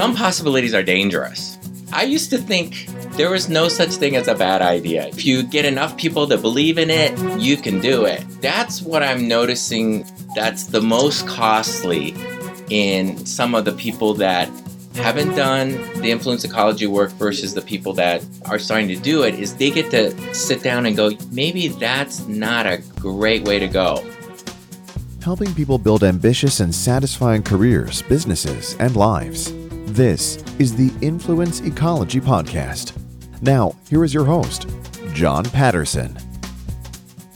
Some possibilities are dangerous. I used to think there was no such thing as a bad idea. If you get enough people to believe in it, you can do it. That's what I'm noticing that's the most costly in some of the people that haven't done the influence ecology work versus the people that are starting to do it is they get to sit down and go, maybe that's not a great way to go. Helping people build ambitious and satisfying careers, businesses, and lives. This is the Influence Ecology Podcast. Now, here is your host, John Patterson.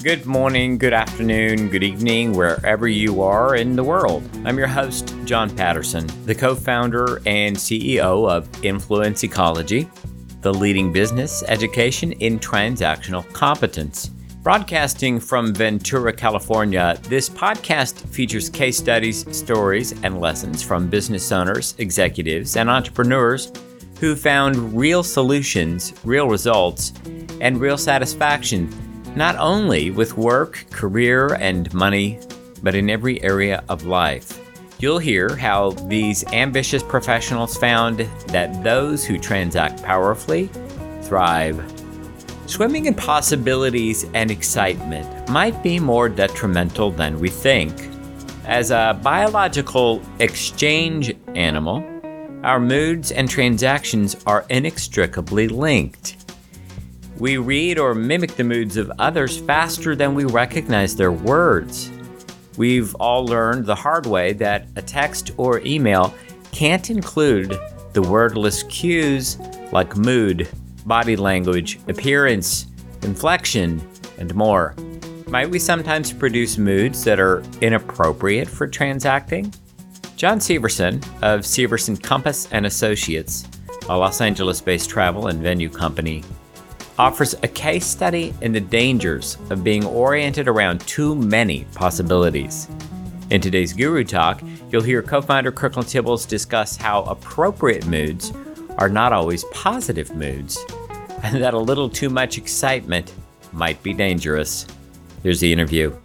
Good morning, good afternoon, good evening, wherever you are in the world. I'm your host, John Patterson, the co founder and CEO of Influence Ecology, the leading business education in transactional competence. Broadcasting from Ventura, California, this podcast features case studies, stories, and lessons from business owners, executives, and entrepreneurs who found real solutions, real results, and real satisfaction not only with work, career, and money, but in every area of life. You'll hear how these ambitious professionals found that those who transact powerfully thrive. Swimming in possibilities and excitement might be more detrimental than we think. As a biological exchange animal, our moods and transactions are inextricably linked. We read or mimic the moods of others faster than we recognize their words. We've all learned the hard way that a text or email can't include the wordless cues like mood, body language, appearance, inflection, and more. Might we sometimes produce moods that are inappropriate for transacting? John Severson of Severson Compass and Associates, a Los Angeles-based travel and venue company, offers a case study in the dangers of being oriented around too many possibilities. In today's Guru Talk, you'll hear co founder Kirkland Tibbles discuss how appropriate moods are not always positive moods, and that a little too much excitement might be dangerous. Here's the interview.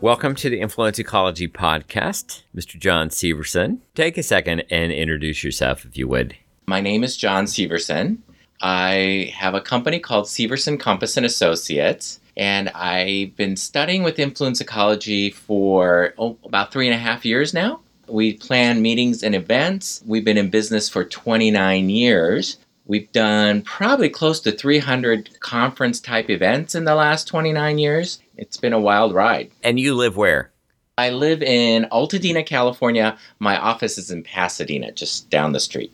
Welcome to the Influence Ecology Podcast, Mr. John Severson. Take a second and introduce yourself, if you would. My name is John Severson. I have a company called Severson Compass and Associates, and I've been studying with influence ecology for oh, about three and a half years now. We plan meetings and events. We've been in business for 29 years. We've done probably close to 300 conference type events in the last 29 years. It's been a wild ride. And you live where? I live in Altadena, California. My office is in Pasadena, just down the street.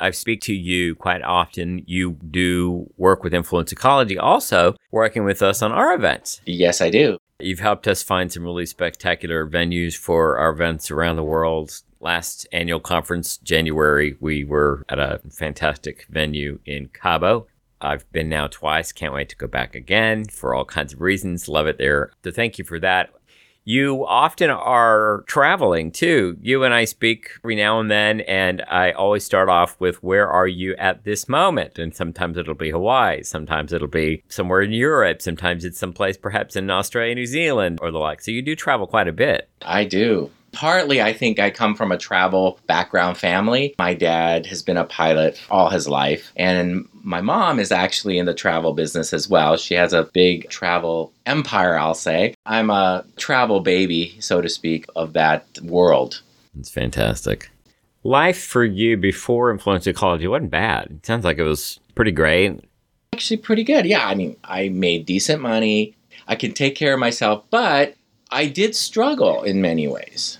I speak to you quite often. You do work with Influence Ecology, also working with us on our events. Yes, I do. You've helped us find some really spectacular venues for our events around the world. Last annual conference, January, we were at a fantastic venue in Cabo. I've been now twice. Can't wait to go back again for all kinds of reasons. Love it there. So thank you for that you often are traveling too. You and I speak every now and then, and I always start off with, Where are you at this moment? And sometimes it'll be Hawaii, sometimes it'll be somewhere in Europe, sometimes it's someplace perhaps in Australia, New Zealand, or the like. So you do travel quite a bit. I do. Partly, I think I come from a travel background family. My dad has been a pilot all his life, and my mom is actually in the travel business as well. She has a big travel empire, I'll say. I'm a travel baby, so to speak, of that world. It's fantastic. Life for you before influence ecology wasn't bad. It sounds like it was pretty great. Actually, pretty good. Yeah, I mean, I made decent money. I can take care of myself, but I did struggle in many ways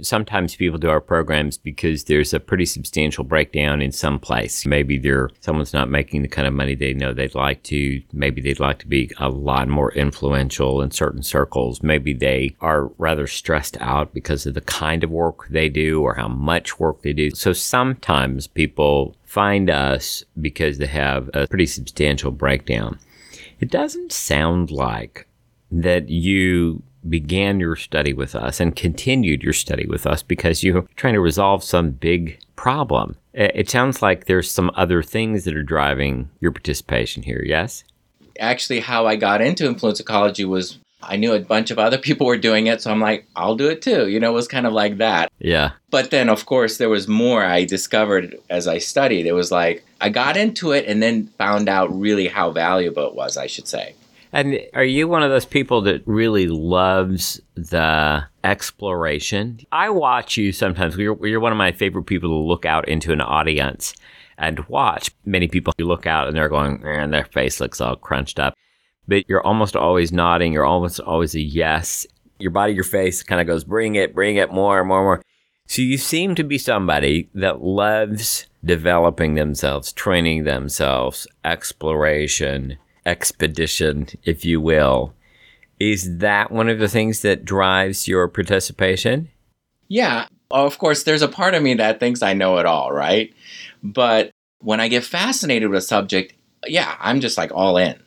sometimes people do our programs because there's a pretty substantial breakdown in some place. Maybe they're someone's not making the kind of money they know they'd like to. Maybe they'd like to be a lot more influential in certain circles. Maybe they are rather stressed out because of the kind of work they do or how much work they do. So sometimes people find us because they have a pretty substantial breakdown. It doesn't sound like that you began your study with us and continued your study with us because you're trying to resolve some big problem. It sounds like there's some other things that are driving your participation here, yes? Actually, how I got into influence ecology was I knew a bunch of other people were doing it, so I'm like, I'll do it too. You know, it was kind of like that. Yeah. But then, of course, there was more I discovered as I studied. It was like I got into it and then found out really how valuable it was, I should say. And are you one of those people that really loves the exploration? I watch you sometimes. You're, you're one of my favorite people to look out into an audience and watch. Many people you look out and they're going, and their face looks all crunched up. But you're almost always nodding. You're almost always a yes. Your body, your face kind of goes, bring it, bring it more, more, more. So you seem to be somebody that loves developing themselves, training themselves, exploration, expedition, if you will. Is that one of the things that drives your participation? Yeah. Of course, there's a part of me that thinks I know it all, right? But when I get fascinated with a subject, yeah, I'm just like all in.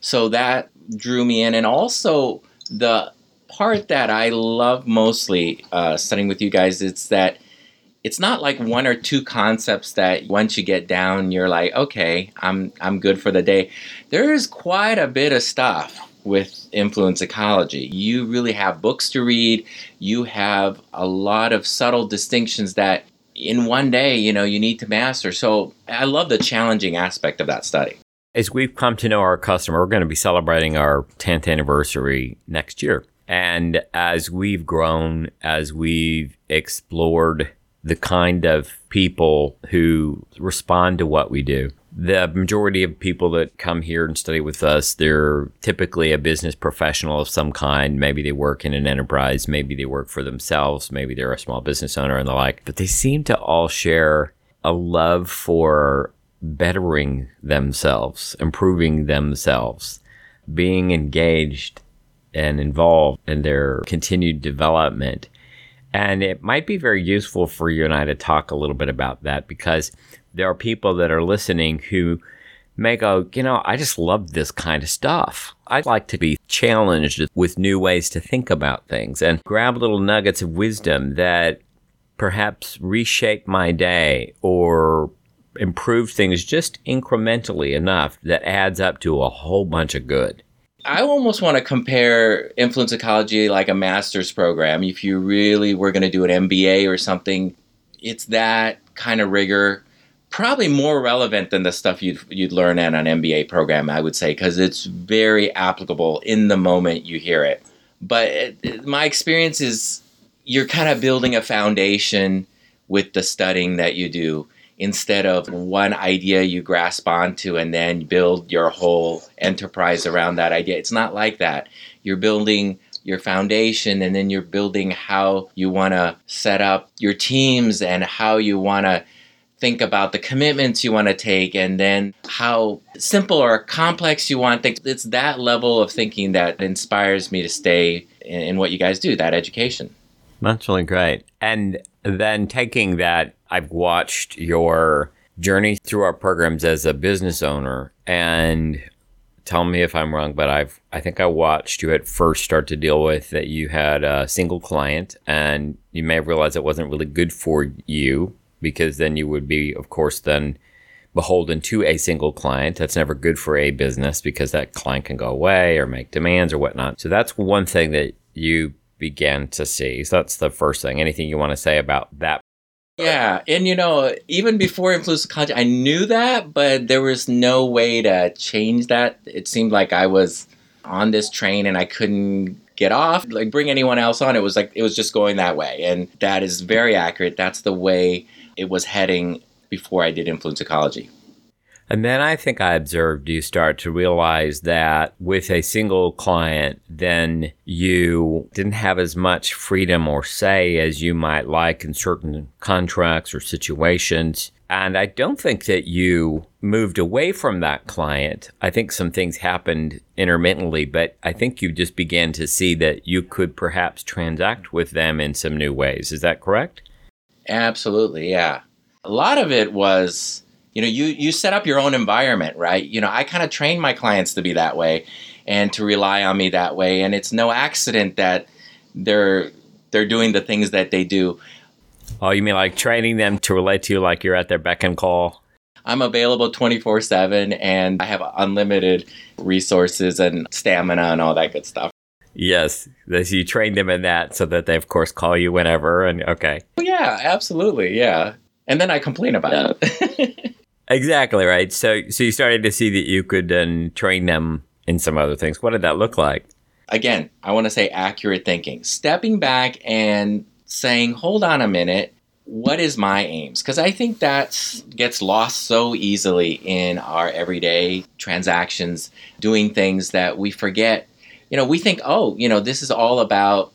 So that drew me in. And also, the part that I love mostly uh, studying with you guys is that it's not like one or two concepts that once you get down, you're like, okay, I'm I'm good for the day. There is quite a bit of stuff with influence ecology. You really have books to read. You have a lot of subtle distinctions that in one day, you know, you need to master. So I love the challenging aspect of that study. As we've come to know our customer, we're going to be celebrating our 10th anniversary next year. And as we've grown, as we've explored the kind of people who respond to what we do. The majority of people that come here and study with us, they're typically a business professional of some kind. Maybe they work in an enterprise, maybe they work for themselves, maybe they're a small business owner and the like. But they seem to all share a love for bettering themselves, improving themselves, being engaged and involved in their continued development. And it might be very useful for you and I to talk a little bit about that because there are people that are listening who may go, you know, I just love this kind of stuff. I'd like to be challenged with new ways to think about things and grab little nuggets of wisdom that perhaps reshape my day or improve things just incrementally enough that adds up to a whole bunch of good. I almost want to compare influence ecology like a master's program. If you really were going to do an MBA or something, it's that kind of rigor. Probably more relevant than the stuff you'd, you'd learn at an MBA program, I would say, because it's very applicable in the moment you hear it. But it, it, my experience is you're kind of building a foundation with the studying that you do instead of one idea you grasp onto and then build your whole enterprise around that idea. It's not like that. You're building your foundation and then you're building how you want to set up your teams and how you want to think about the commitments you want to take and then how simple or complex you want things. It's that level of thinking that inspires me to stay in, in what you guys do, that education. That's really great. And then taking that, I've watched your journey through our programs as a business owner and tell me if I'm wrong, but I've I think I watched you at first start to deal with that you had a single client and you may have realized it wasn't really good for you because then you would be of course then beholden to a single client. That's never good for a business because that client can go away or make demands or whatnot. So that's one thing that you began to see. So that's the first thing. Anything you want to say about that? Yeah, and you know, even before Influence Ecology, I knew that, but there was no way to change that. It seemed like I was on this train and I couldn't get off, like bring anyone else on. It was like it was just going that way, and that is very accurate. That's the way it was heading before I did Influence Ecology. And then I think I observed you start to realize that with a single client, then you didn't have as much freedom or say as you might like in certain contracts or situations. And I don't think that you moved away from that client. I think some things happened intermittently, but I think you just began to see that you could perhaps transact with them in some new ways. Is that correct? Absolutely, yeah. A lot of it was you know you you set up your own environment right you know i kind of train my clients to be that way and to rely on me that way and it's no accident that they're they're doing the things that they do oh you mean like training them to relate to you like you're at their beck and call i'm available 24-7 and i have unlimited resources and stamina and all that good stuff Yes, as you train them in that so that they, of course, call you whenever. And okay. Oh, yeah, absolutely. Yeah. And then I complain about it. exactly right. So, so you started to see that you could then train them in some other things. What did that look like? Again, I want to say accurate thinking. Stepping back and saying, hold on a minute, what is my aims? Because I think that gets lost so easily in our everyday transactions, doing things that we forget. You know, we think, oh, you know, this is all about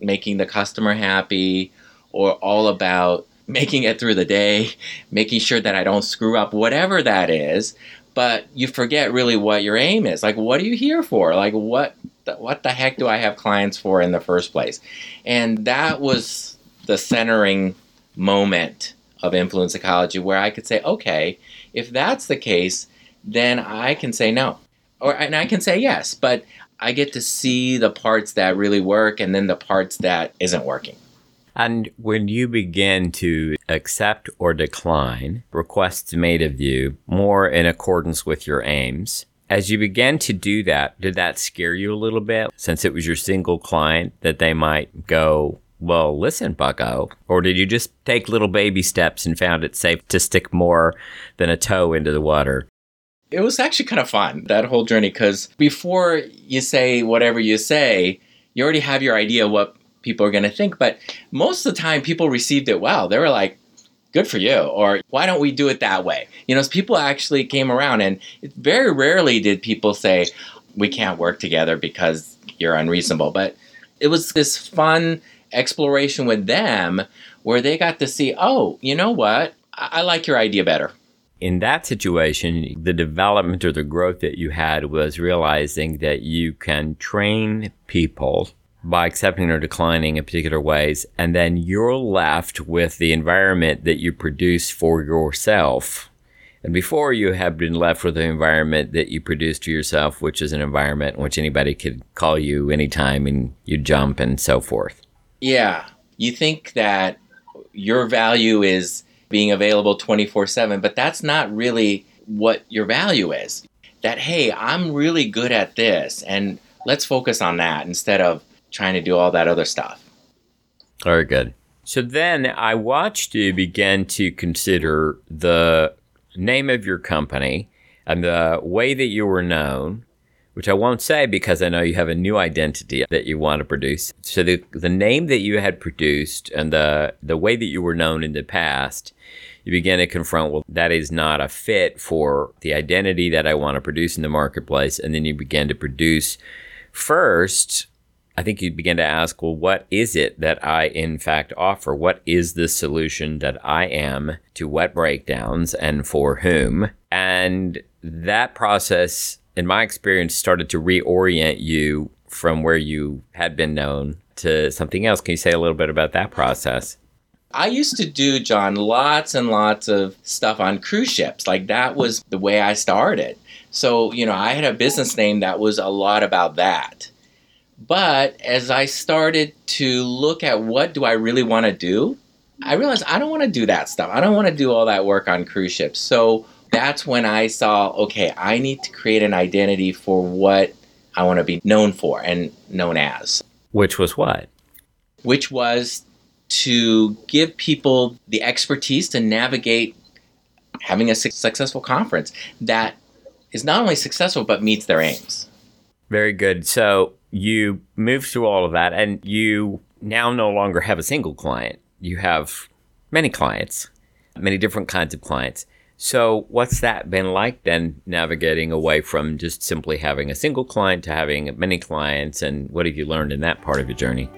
making the customer happy or all about making it through the day, making sure that I don't screw up, whatever that is. But you forget really what your aim is. Like, what are you here for? Like, what the, what the heck do I have clients for in the first place? And that was the centering moment of influence ecology where I could say, okay, if that's the case, then I can say no. Or and I can say yes, but I get to see the parts that really work and then the parts that isn't working. And when you begin to accept or decline requests made of you more in accordance with your aims, as you began to do that, did that scare you a little bit since it was your single client that they might go, well, listen, bucko? Or did you just take little baby steps and found it safe to stick more than a toe into the water? It was actually kind of fun, that whole journey, because before you say whatever you say, you already have your idea what people are going to think. But most of the time, people received it well. They were like, good for you, or why don't we do it that way? You know, people actually came around, and very rarely did people say, we can't work together because you're unreasonable. But it was this fun exploration with them where they got to see, oh, you know what? I, I like your idea better. In that situation, the development or the growth that you had was realizing that you can train people by accepting or declining in particular ways, and then you're left with the environment that you produce for yourself. And before you have been left with the environment that you produce to yourself, which is an environment in which anybody could call you anytime and you jump and so forth. Yeah. You think that your value is being available 24 7, but that's not really what your value is. That, hey, I'm really good at this, and let's focus on that instead of trying to do all that other stuff. Very good. So then I watched you begin to consider the name of your company and the way that you were known which I won't say because I know you have a new identity that you want to produce. So the the name that you had produced and the the way that you were known in the past, you begin to confront well that is not a fit for the identity that I want to produce in the marketplace and then you begin to produce first I think you begin to ask, well, what is it that I in fact offer? What is the solution that I am to wet breakdowns and for whom? And that process in my experience, started to reorient you from where you had been known to something else. Can you say a little bit about that process? I used to do, John, lots and lots of stuff on cruise ships. Like that was the way I started. So, you know, I had a business name that was a lot about that. But as I started to look at what do I really want to do, I realized I don't want to do that stuff. I don't want to do all that work on cruise ships. So that's when I saw, okay, I need to create an identity for what I want to be known for and known as. Which was what? Which was to give people the expertise to navigate having a successful conference that is not only successful but meets their aims. Very good. So you move through all of that and you now no longer have a single client. You have many clients, many different kinds of clients. So, what's that been like then, navigating away from just simply having a single client to having many clients? And what have you learned in that part of your journey?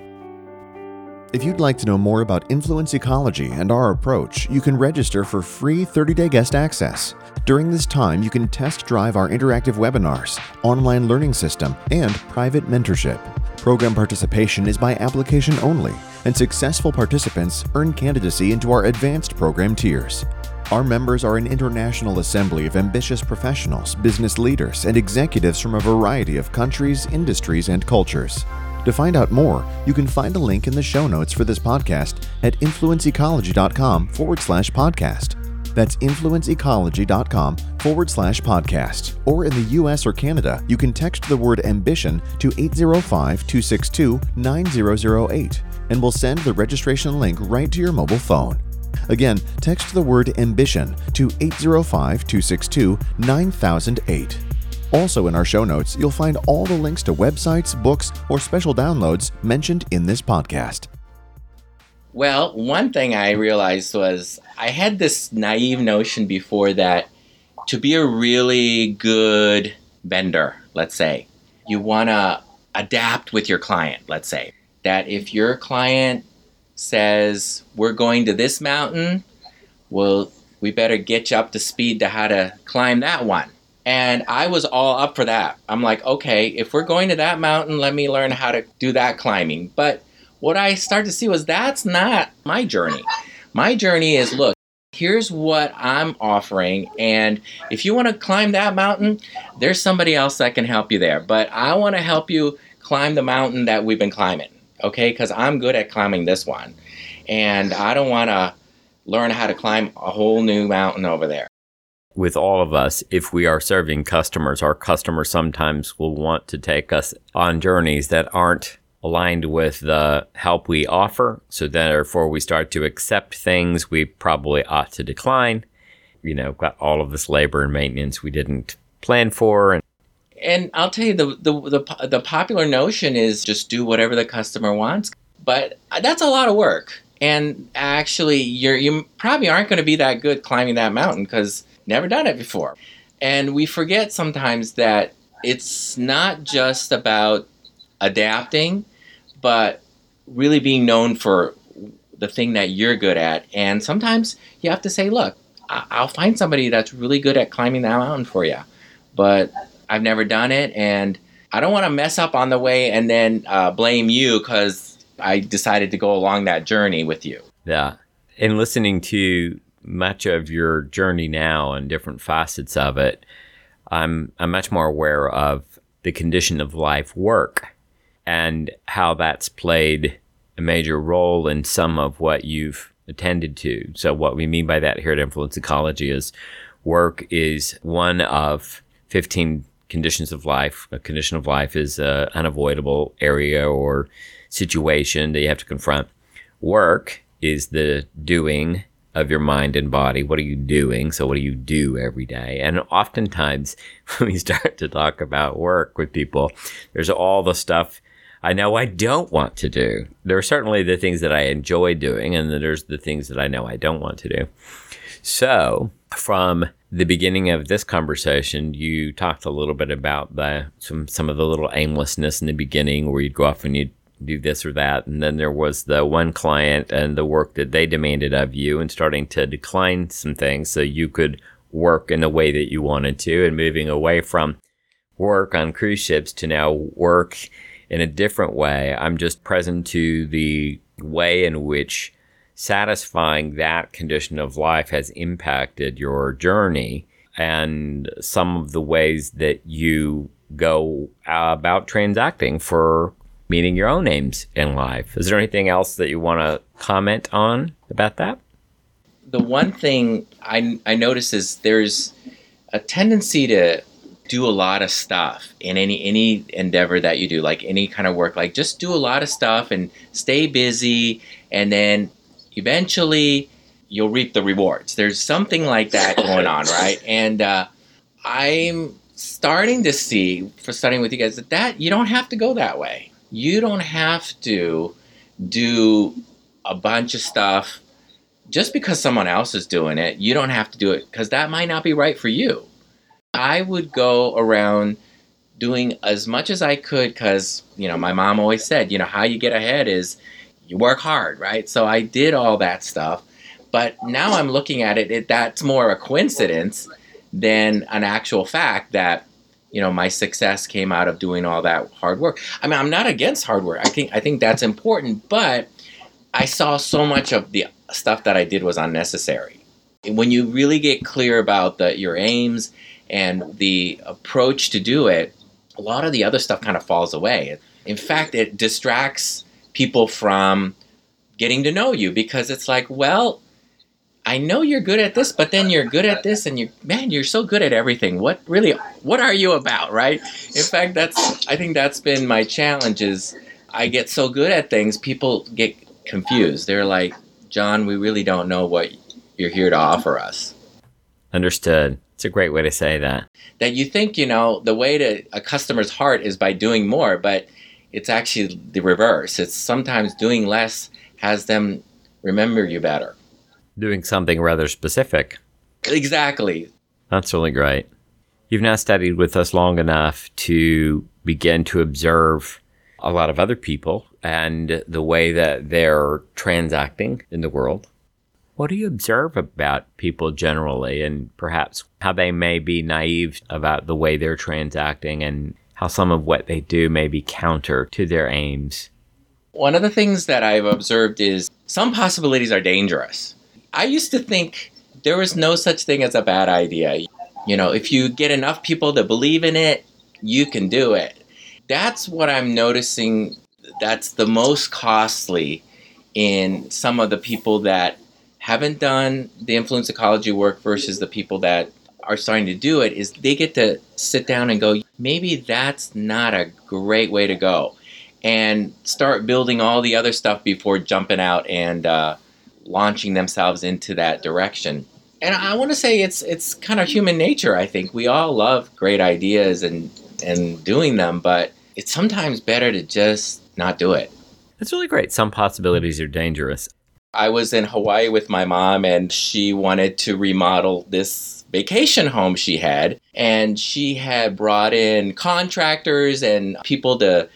If you'd like to know more about influence ecology and our approach, you can register for free 30 day guest access. During this time, you can test drive our interactive webinars, online learning system, and private mentorship. Program participation is by application only, and successful participants earn candidacy into our advanced program tiers. Our members are an international assembly of ambitious professionals, business leaders, and executives from a variety of countries, industries, and cultures. To find out more, you can find a link in the show notes for this podcast at influenceecology.com forward slash podcast. That's influenceecology.com forward slash podcast. Or in the US or Canada, you can text the word ambition to 805 262 9008 and we'll send the registration link right to your mobile phone. Again, text the word ambition to 805 262 9008. Also, in our show notes, you'll find all the links to websites, books, or special downloads mentioned in this podcast. Well, one thing I realized was I had this naive notion before that to be a really good vendor, let's say, you want to adapt with your client, let's say. That if your client says, We're going to this mountain, well, we better get you up to speed to how to climb that one. And I was all up for that. I'm like, okay, if we're going to that mountain, let me learn how to do that climbing. But what I started to see was that's not my journey. My journey is look, here's what I'm offering. And if you want to climb that mountain, there's somebody else that can help you there. But I want to help you climb the mountain that we've been climbing, okay? Because I'm good at climbing this one. And I don't want to learn how to climb a whole new mountain over there with all of us, if we are serving customers, our customers sometimes will want to take us on journeys that aren't aligned with the help we offer. So therefore, we start to accept things we probably ought to decline. You know, got all of this labor and maintenance we didn't plan for, and and I'll tell you the, the the the popular notion is just do whatever the customer wants, but that's a lot of work. And actually, you're you probably aren't going to be that good climbing that mountain because never done it before. And we forget sometimes that it's not just about adapting, but really being known for the thing that you're good at. And sometimes you have to say, look, I'll find somebody that's really good at climbing that mountain for you, but I've never done it. And I don't want to mess up on the way and then uh, blame you because I decided to go along that journey with you. Yeah. And listening to much of your journey now and different facets of it, I'm I'm much more aware of the condition of life work and how that's played a major role in some of what you've attended to. So what we mean by that here at Influence Ecology is work is one of 15 conditions of life. A condition of life is an unavoidable area or situation that you have to confront. Work is the doing of your mind and body. What are you doing? So, what do you do every day? And oftentimes, when we start to talk about work with people, there's all the stuff I know I don't want to do. There are certainly the things that I enjoy doing, and then there's the things that I know I don't want to do. So, from the beginning of this conversation, you talked a little bit about the some some of the little aimlessness in the beginning, where you'd go off and you'd do this or that. And then there was the one client and the work that they demanded of you and starting to decline some things so you could work in the way that you wanted to and moving away from work on cruise ships to now work in a different way. I'm just present to the way in which satisfying that condition of life has impacted your journey and some of the ways that you go about transacting for meeting your own aims in life. Is there anything else that you want to comment on about that? The one thing I, I notice is there's a tendency to do a lot of stuff in any any endeavor that you do like any kind of work like just do a lot of stuff and stay busy and then eventually you'll reap the rewards there's something like that going on right and uh, i'm starting to see for studying with you guys that that you don't have to go that way you don't have to do a bunch of stuff just because someone else is doing it. You don't have to do it because that might not be right for you. I would go around doing as much as I could because, you know, my mom always said, you know, how you get ahead is you work hard, right? So I did all that stuff. But now I'm looking at it, it that's more a coincidence than an actual fact that you know my success came out of doing all that hard work. I mean i'm not against hard work. I think i think that's important but i saw so much of the stuff that i did was unnecessary. When you really get clear about the, your aims and the approach to do it a lot of the other stuff kind of falls away. In fact it distracts people from getting to know you because it's like well I know you're good at this, but then you're good at this, and you, man, you're so good at everything. What really, what are you about, right? In fact, that's, I think that's been my challenge. Is I get so good at things, people get confused. They're like, John, we really don't know what you're here to offer us. Understood. It's a great way to say that. That you think, you know, the way to a customer's heart is by doing more, but it's actually the reverse. It's sometimes doing less has them remember you better. Doing something rather specific. Exactly. That's really great. You've now studied with us long enough to begin to observe a lot of other people and the way that they're transacting in the world. What do you observe about people generally and perhaps how they may be naive about the way they're transacting and how some of what they do may be counter to their aims? One of the things that I've observed is some possibilities are dangerous. I used to think there was no such thing as a bad idea. You know, if you get enough people to believe in it, you can do it. That's what I'm noticing that's the most costly in some of the people that haven't done the influence ecology work versus the people that are starting to do it is they get to sit down and go maybe that's not a great way to go and start building all the other stuff before jumping out and uh, launching themselves into that direction and i want to say it's it's kind of human nature i think we all love great ideas and and doing them but it's sometimes better to just not do it that's really great some possibilities are dangerous I was in Hawaii with my mom, and she wanted to remodel this vacation home she had. And she had brought in contractors and people to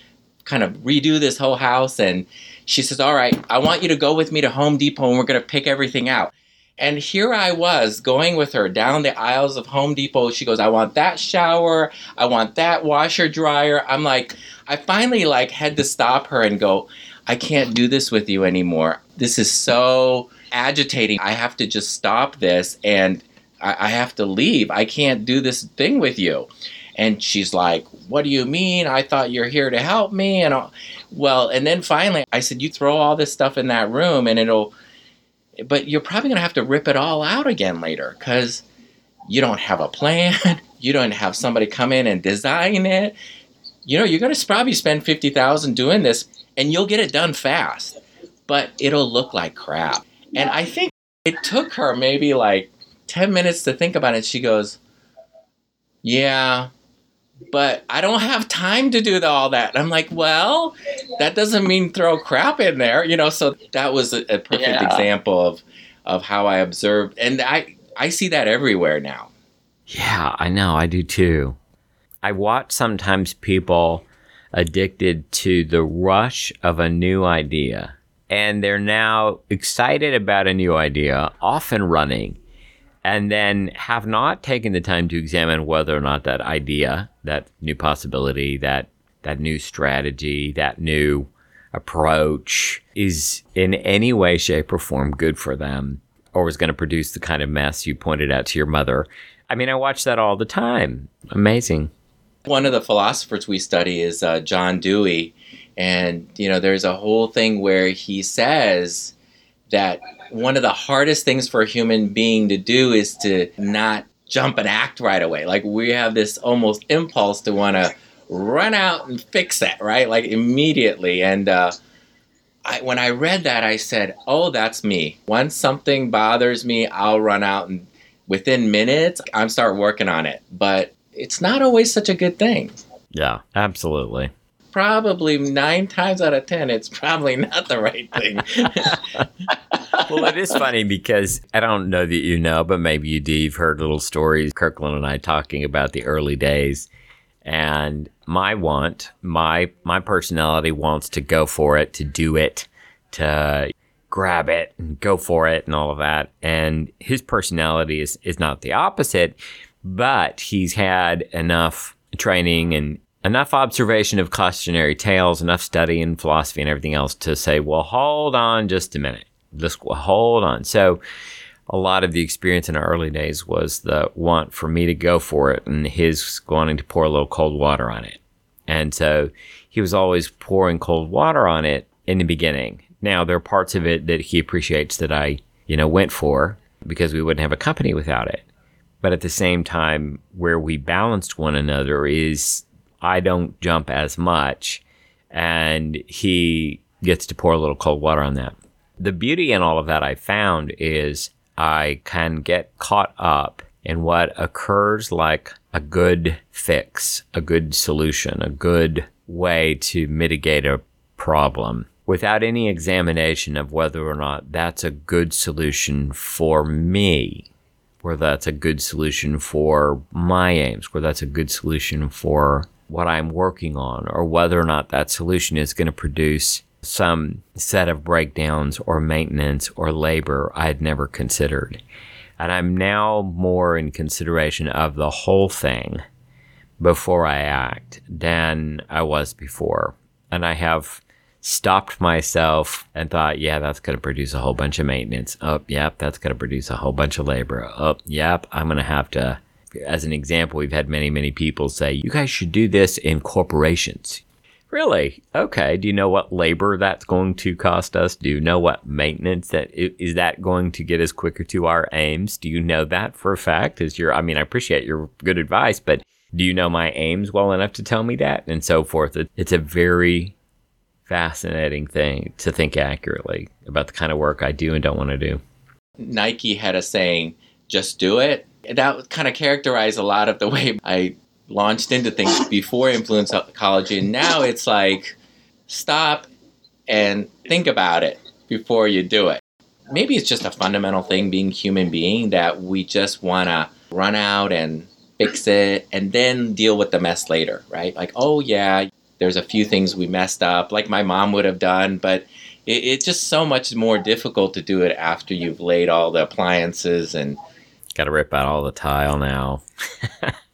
kind of redo this whole house. And she says, All right, I want you to go with me to Home Depot and we're going to pick everything out. And here I was going with her down the aisles of Home Depot. She goes, I want that shower. I want that washer dryer. I'm like, I finally like had to stop her and go, I can't do this with you anymore. This is so agitating. I have to just stop this and I, I have to leave. I can't do this thing with you. And she's like, What do you mean? I thought you're here to help me. And I'll, well, and then finally I said, You throw all this stuff in that room and it'll, but you're probably going to have to rip it all out again later because you don't have a plan. you don't have somebody come in and design it. You know, you're going to probably spend 50000 doing this and you'll get it done fast, but it'll look like crap. And I think it took her maybe like 10 minutes to think about it. She goes, Yeah, but I don't have time to do all that. And I'm like, Well, that doesn't mean throw crap in there, you know. So that was a, a perfect yeah. example of, of how I observed. And I, I see that everywhere now. Yeah, I know. I do too. I watch sometimes people addicted to the rush of a new idea. And they're now excited about a new idea, often running, and then have not taken the time to examine whether or not that idea, that new possibility, that that new strategy, that new approach is in any way, shape, or form good for them or is going to produce the kind of mess you pointed out to your mother. I mean, I watch that all the time. Amazing. One of the philosophers we study is uh, John Dewey, and you know, there's a whole thing where he says that one of the hardest things for a human being to do is to not jump and act right away. Like we have this almost impulse to want to run out and fix it, right? Like immediately. And uh, I, when I read that, I said, "Oh, that's me. Once something bothers me, I'll run out and." Within minutes, I'm start working on it. But it's not always such a good thing. Yeah, absolutely. Probably nine times out of ten, it's probably not the right thing. well, it is funny because I don't know that you know, but maybe you do. You've heard little stories, Kirkland and I talking about the early days. And my want, my my personality wants to go for it, to do it, to grab it and go for it and all of that. And his personality is is not the opposite but he's had enough training and enough observation of cautionary tales, enough study and philosophy and everything else to say, well, hold on just a minute. Just hold on. So, a lot of the experience in our early days was the want for me to go for it and his wanting to pour a little cold water on it. And so he was always pouring cold water on it in the beginning. Now, there are parts of it that he appreciates that I, you know, went for because we wouldn't have a company without it. But at the same time, where we balanced one another is I don't jump as much, and he gets to pour a little cold water on that. The beauty in all of that I found is I can get caught up in what occurs like a good fix, a good solution, a good way to mitigate a problem without any examination of whether or not that's a good solution for me, whether that's a good solution for my aims, whether that's a good solution for what I'm working on, or whether or not that solution is going to produce some set of breakdowns or maintenance or labor I had never considered. And I'm now more in consideration of the whole thing before I act than I was before. And I have stopped myself and thought, yeah, that's going to produce a whole bunch of maintenance. Oh, yep, that's going to produce a whole bunch of labor. Oh, yep, I'm going to have to. As an example, we've had many, many people say, you guys should do this in corporations. Really? Okay. Do you know what labor that's going to cost us? Do you know what maintenance that is that going to get us quicker to our aims? Do you know that for a fact? Is your I mean, I appreciate your good advice, but do you know my aims well enough to tell me that and so forth? It, it's a very fascinating thing to think accurately about the kind of work I do and don't want to do. Nike had a saying, just do it. That kind of characterized a lot of the way I launched into things before influence ecology and now it's like stop and think about it before you do it. Maybe it's just a fundamental thing being human being that we just want to run out and fix it and then deal with the mess later right? Like oh yeah there's a few things we messed up like my mom would have done but it, it's just so much more difficult to do it after you've laid all the appliances and got to rip out all the tile now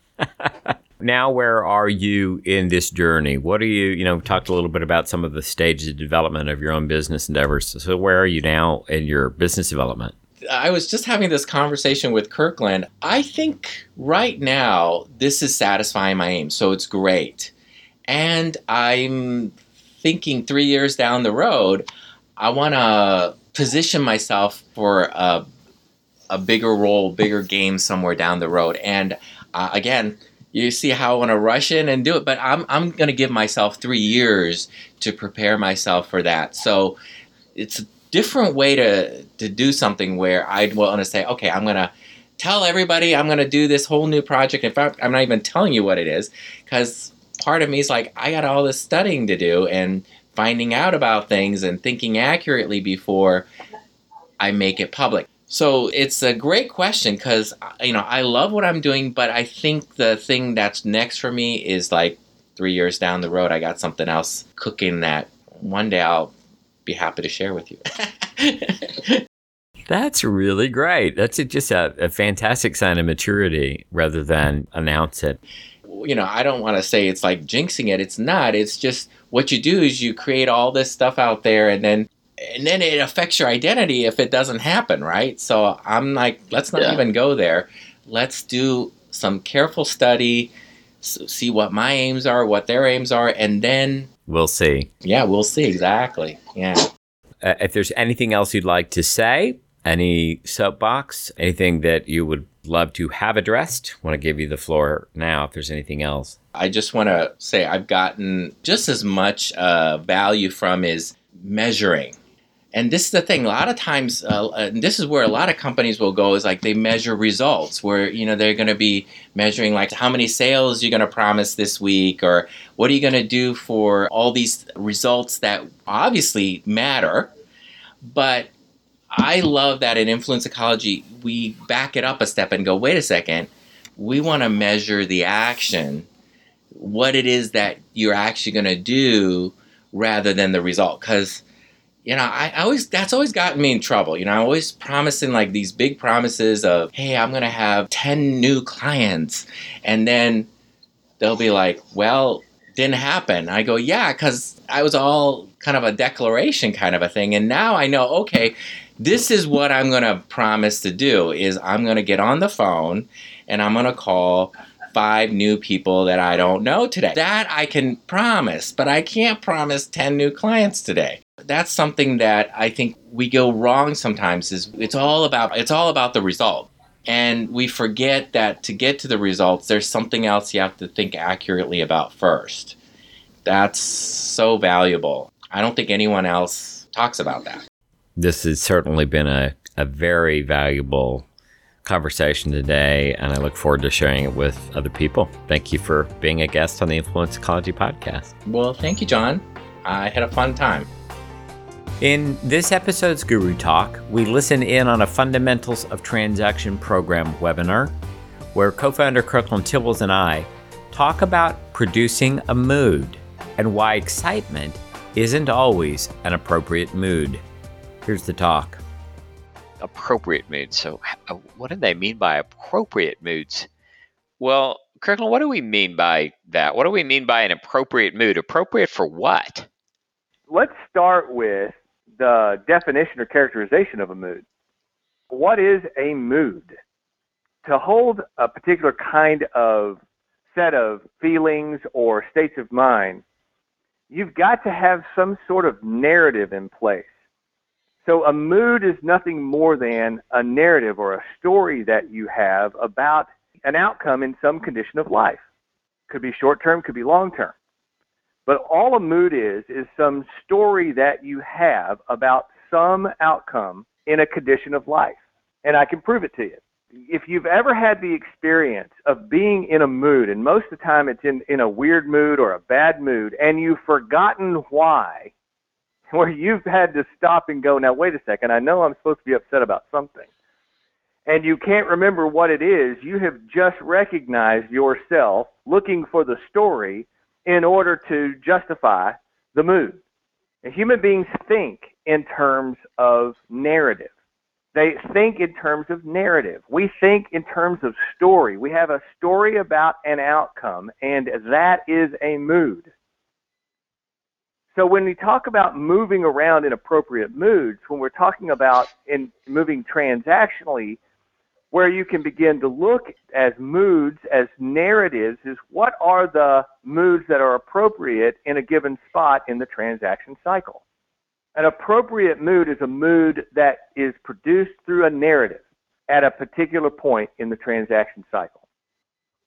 now where are you in this journey? What are you, you know, talked a little bit about some of the stages of development of your own business endeavors. So where are you now in your business development? I was just having this conversation with Kirkland. I think right now this is satisfying my aim, so it's great. And I'm thinking 3 years down the road, I want to position myself for a a bigger role, bigger game somewhere down the road. And uh, again, you see how I want to rush in and do it, but I'm I'm going to give myself three years to prepare myself for that. So it's a different way to to do something where I'd want to say, okay, I'm going to tell everybody I'm going to do this whole new project. In fact, I'm not even telling you what it is because part of me is like, I got all this studying to do and finding out about things and thinking accurately before I make it public. So it's a great question because you know I love what I'm doing, but I think the thing that's next for me is like three years down the road. I got something else cooking that one day I'll be happy to share with you. That's really great. That's just a, a, fantastic sign of maturity rather than announce it. You know, I don't want to say it's like jinxing it. It's not. It's just what you do is you create all this stuff out there and then and then it affects your identity if it doesn't happen, right? So I'm like, let's not yeah. even go there. Let's do some careful study, see what my aims are, what their aims are, and then we'll see. Yeah, we'll see exactly. Yeah. Uh, if there's anything else you'd like to say, any soapbox, anything that you would love to have addressed, I want to give you the floor now. If there's anything else, I just want to say I've gotten just as much uh, value from is measuring and this is the thing a lot of times uh, and this is where a lot of companies will go is like they measure results where you know they're going to be measuring like how many sales you're going to promise this week or what are you going to do for all these results that obviously matter. But i love that in influence ecology we back it up a step and go wait a second. We want to measure the action what it is that you're actually going to do rather than the result. Because you know, I, I, always that's always gotten me in trouble. You know, I'm always promising like these big promises of, hey, I'm gonna have 10 new clients. And then they'll be like, well, didn't happen. I go, yeah, because I was all kind of a declaration kind of a thing. And now I know, okay, this is what I'm gonna promise to do is I'm gonna get on the phone and I'm gonna call five new people that I don't know today. That I can promise, but I can't promise 10 new clients today that's something that I think we go wrong sometimes is it's all about it's all about the result. And we forget that to get to the results, there's something else you have to think accurately about first. That's so valuable. I don't think anyone else talks about that. This has certainly been a, a very valuable conversation today, and I look forward to sharing it with other people. Thank you for being a guest on the Influence Ecology podcast. Well, thank you, John. I had a fun time. In this episode's Guru Talk, we listen in on a Fundamentals of Transaction program webinar where co founder Kirkland Tibbles and I talk about producing a mood and why excitement isn't always an appropriate mood. Here's the talk. Appropriate moods. So, uh, what do they mean by appropriate moods? Well, Kirkland, what do we mean by that? What do we mean by an appropriate mood? Appropriate for what? Let's start with the definition or characterization of a mood. What is a mood? To hold a particular kind of set of feelings or states of mind, you've got to have some sort of narrative in place. So a mood is nothing more than a narrative or a story that you have about an outcome in some condition of life. Could be short term, could be long term. But all a mood is, is some story that you have about some outcome in a condition of life. And I can prove it to you. If you've ever had the experience of being in a mood, and most of the time it's in, in a weird mood or a bad mood, and you've forgotten why, where you've had to stop and go, now wait a second, I know I'm supposed to be upset about something. And you can't remember what it is, you have just recognized yourself looking for the story in order to justify the mood. And human beings think in terms of narrative. They think in terms of narrative. We think in terms of story. We have a story about an outcome, and that is a mood. So when we talk about moving around in appropriate moods, when we're talking about in moving transactionally, where you can begin to look as moods, as narratives, is what are the moods that are appropriate in a given spot in the transaction cycle. An appropriate mood is a mood that is produced through a narrative at a particular point in the transaction cycle.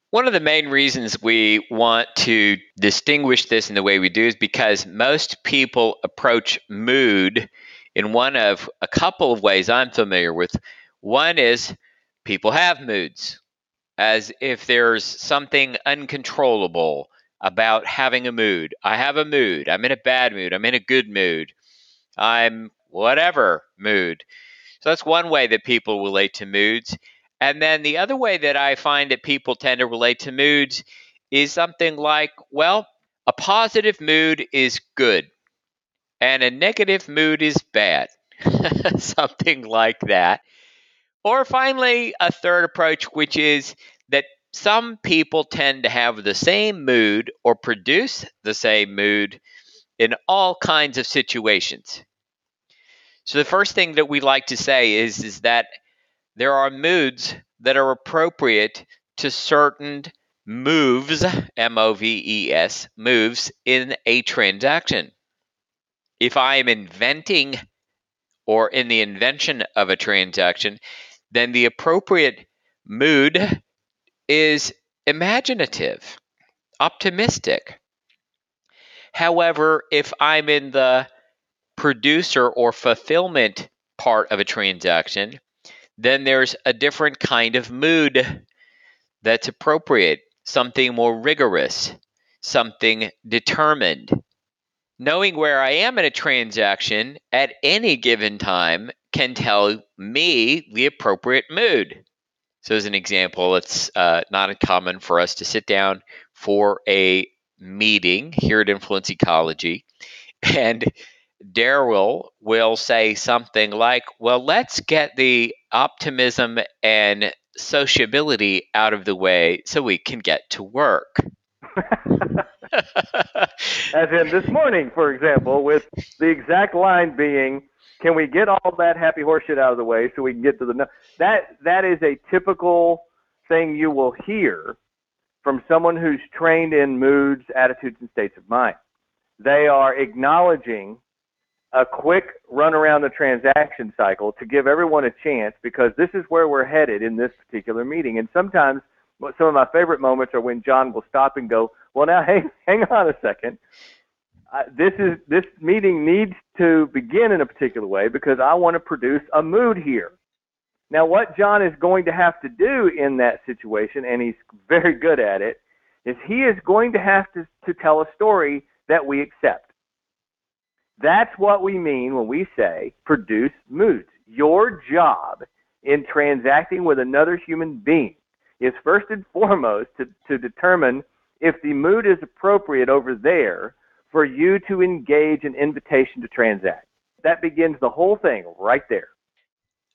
One of the main reasons we want to distinguish this in the way we do is because most people approach mood in one of a couple of ways I'm familiar with. One is people have moods, as if there's something uncontrollable about having a mood. I have a mood. I'm in a bad mood. I'm in a good mood. I'm whatever mood. So that's one way that people relate to moods. And then the other way that I find that people tend to relate to moods is something like, well, a positive mood is good and a negative mood is bad. something like that. Or finally, a third approach, which is that some people tend to have the same mood or produce the same mood in all kinds of situations. So the first thing that we like to say is, is that there are moods that are appropriate to certain moves, M O V E S, moves in a transaction. If I am inventing or in the invention of a transaction, then the appropriate mood is imaginative, optimistic. However, if I'm in the producer or fulfillment part of a transaction, then there's a different kind of mood that's appropriate, something more rigorous, something determined. Knowing where I am in a transaction at any given time can tell me the appropriate mood. So, as an example, it's uh, not uncommon for us to sit down for a meeting here at Influence Ecology, and Daryl will say something like, Well, let's get the optimism and sociability out of the way so we can get to work. As in this morning, for example, with the exact line being, can we get all that happy horseshit out of the way so we can get to the that that is a typical thing you will hear from someone who's trained in moods, attitudes, and states of mind. They are acknowledging a quick run around the transaction cycle to give everyone a chance because this is where we're headed in this particular meeting. And sometimes some of my favorite moments are when John will stop and go, "Well, now hang hang on a second. Uh, this is this meeting needs to begin in a particular way because I want to produce a mood here." Now, what John is going to have to do in that situation, and he's very good at it, is he is going to have to, to tell a story that we accept. That's what we mean when we say produce moods. Your job in transacting with another human being is first and foremost to, to determine if the mood is appropriate over there for you to engage an invitation to transact. That begins the whole thing right there.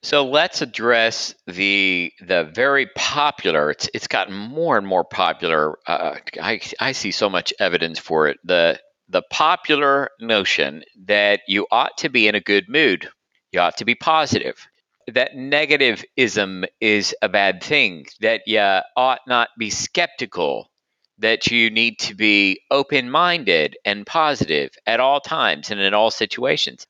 So let's address the the very popular. It's it's gotten more and more popular. Uh, I I see so much evidence for it. The the popular notion that you ought to be in a good mood. You ought to be positive. That negativism is a bad thing. That you ought not be skeptical. That you need to be open minded and positive at all times and in all situations.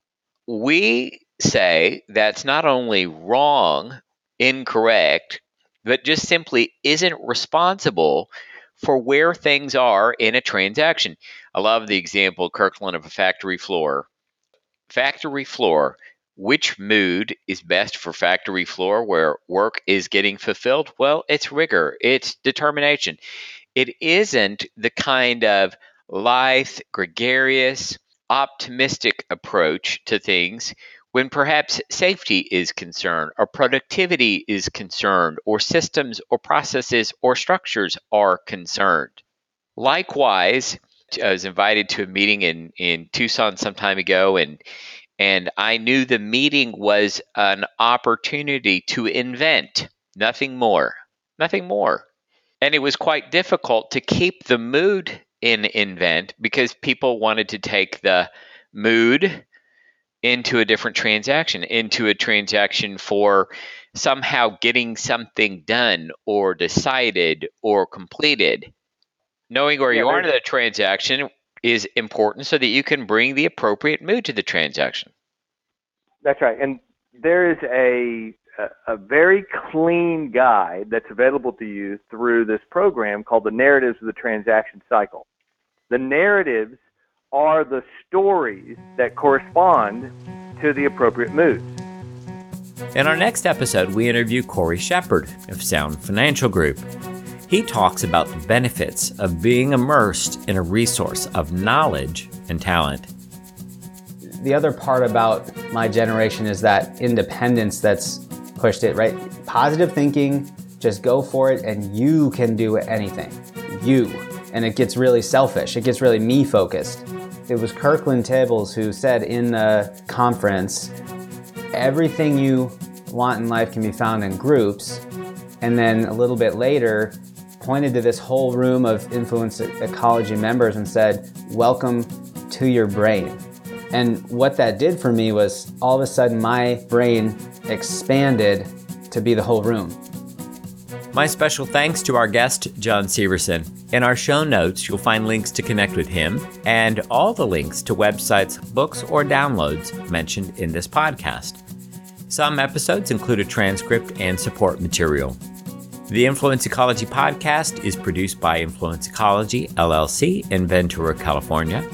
We say that's not only wrong, incorrect, but just simply isn't responsible for where things are in a transaction. I love the example, Kirkland, of a factory floor. Factory floor, which mood is best for factory floor where work is getting fulfilled? Well, it's rigor, it's determination. It isn't the kind of lithe, gregarious, optimistic approach to things when perhaps safety is concerned, or productivity is concerned, or systems or processes or structures are concerned. Likewise, I was invited to a meeting in, in Tucson some time ago, and and I knew the meeting was an opportunity to invent, nothing more, nothing more. And it was quite difficult to keep the mood in invent because people wanted to take the mood into a different transaction, into a transaction for somehow getting something done or decided or completed. Knowing where yeah, you are in the transaction is important so that you can bring the appropriate mood to the transaction. That's right. And there is a a, a very clean guide that's available to you through this program called the Narratives of the Transaction Cycle. The narratives are the stories that correspond to the appropriate moods. In our next episode, we interview Corey Shepard of Sound Financial Group. He talks about the benefits of being immersed in a resource of knowledge and talent. The other part about my generation is that independence that's pushed it, right? Positive thinking, just go for it, and you can do anything. You. And it gets really selfish, it gets really me focused. It was Kirkland Tibbles who said in the conference, everything you want in life can be found in groups. And then a little bit later, pointed to this whole room of influence ecology members and said, Welcome to your brain. And what that did for me was all of a sudden my brain expanded to be the whole room. My special thanks to our guest, John Severson. In our show notes, you'll find links to connect with him and all the links to websites, books, or downloads mentioned in this podcast. Some episodes include a transcript and support material. The Influence Ecology podcast is produced by Influence Ecology LLC in Ventura, California.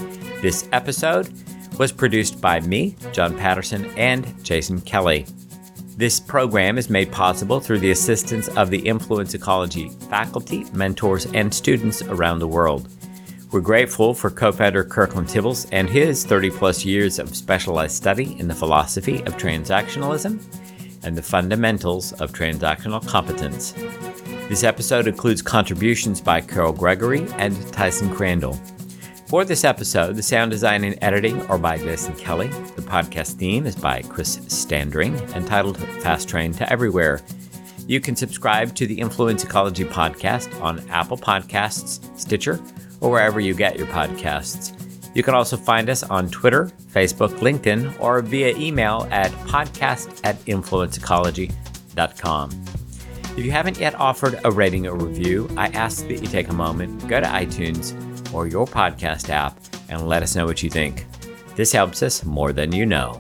This episode was produced by me, John Patterson, and Jason Kelly. This program is made possible through the assistance of the Influence Ecology faculty, mentors, and students around the world. We're grateful for co founder Kirkland Tibbles and his 30 plus years of specialized study in the philosophy of transactionalism and the fundamentals of transactional competence. This episode includes contributions by Carol Gregory and Tyson Crandall. For this episode, the sound design and editing are by Jason Kelly. The podcast theme is by Chris Standring, entitled Fast Train to Everywhere. You can subscribe to the Influence Ecology podcast on Apple Podcasts, Stitcher, or wherever you get your podcasts. You can also find us on Twitter, Facebook, LinkedIn, or via email at podcast at influenceecology.com. If you haven't yet offered a rating or review, I ask that you take a moment, go to iTunes, or your podcast app and let us know what you think. This helps us more than you know.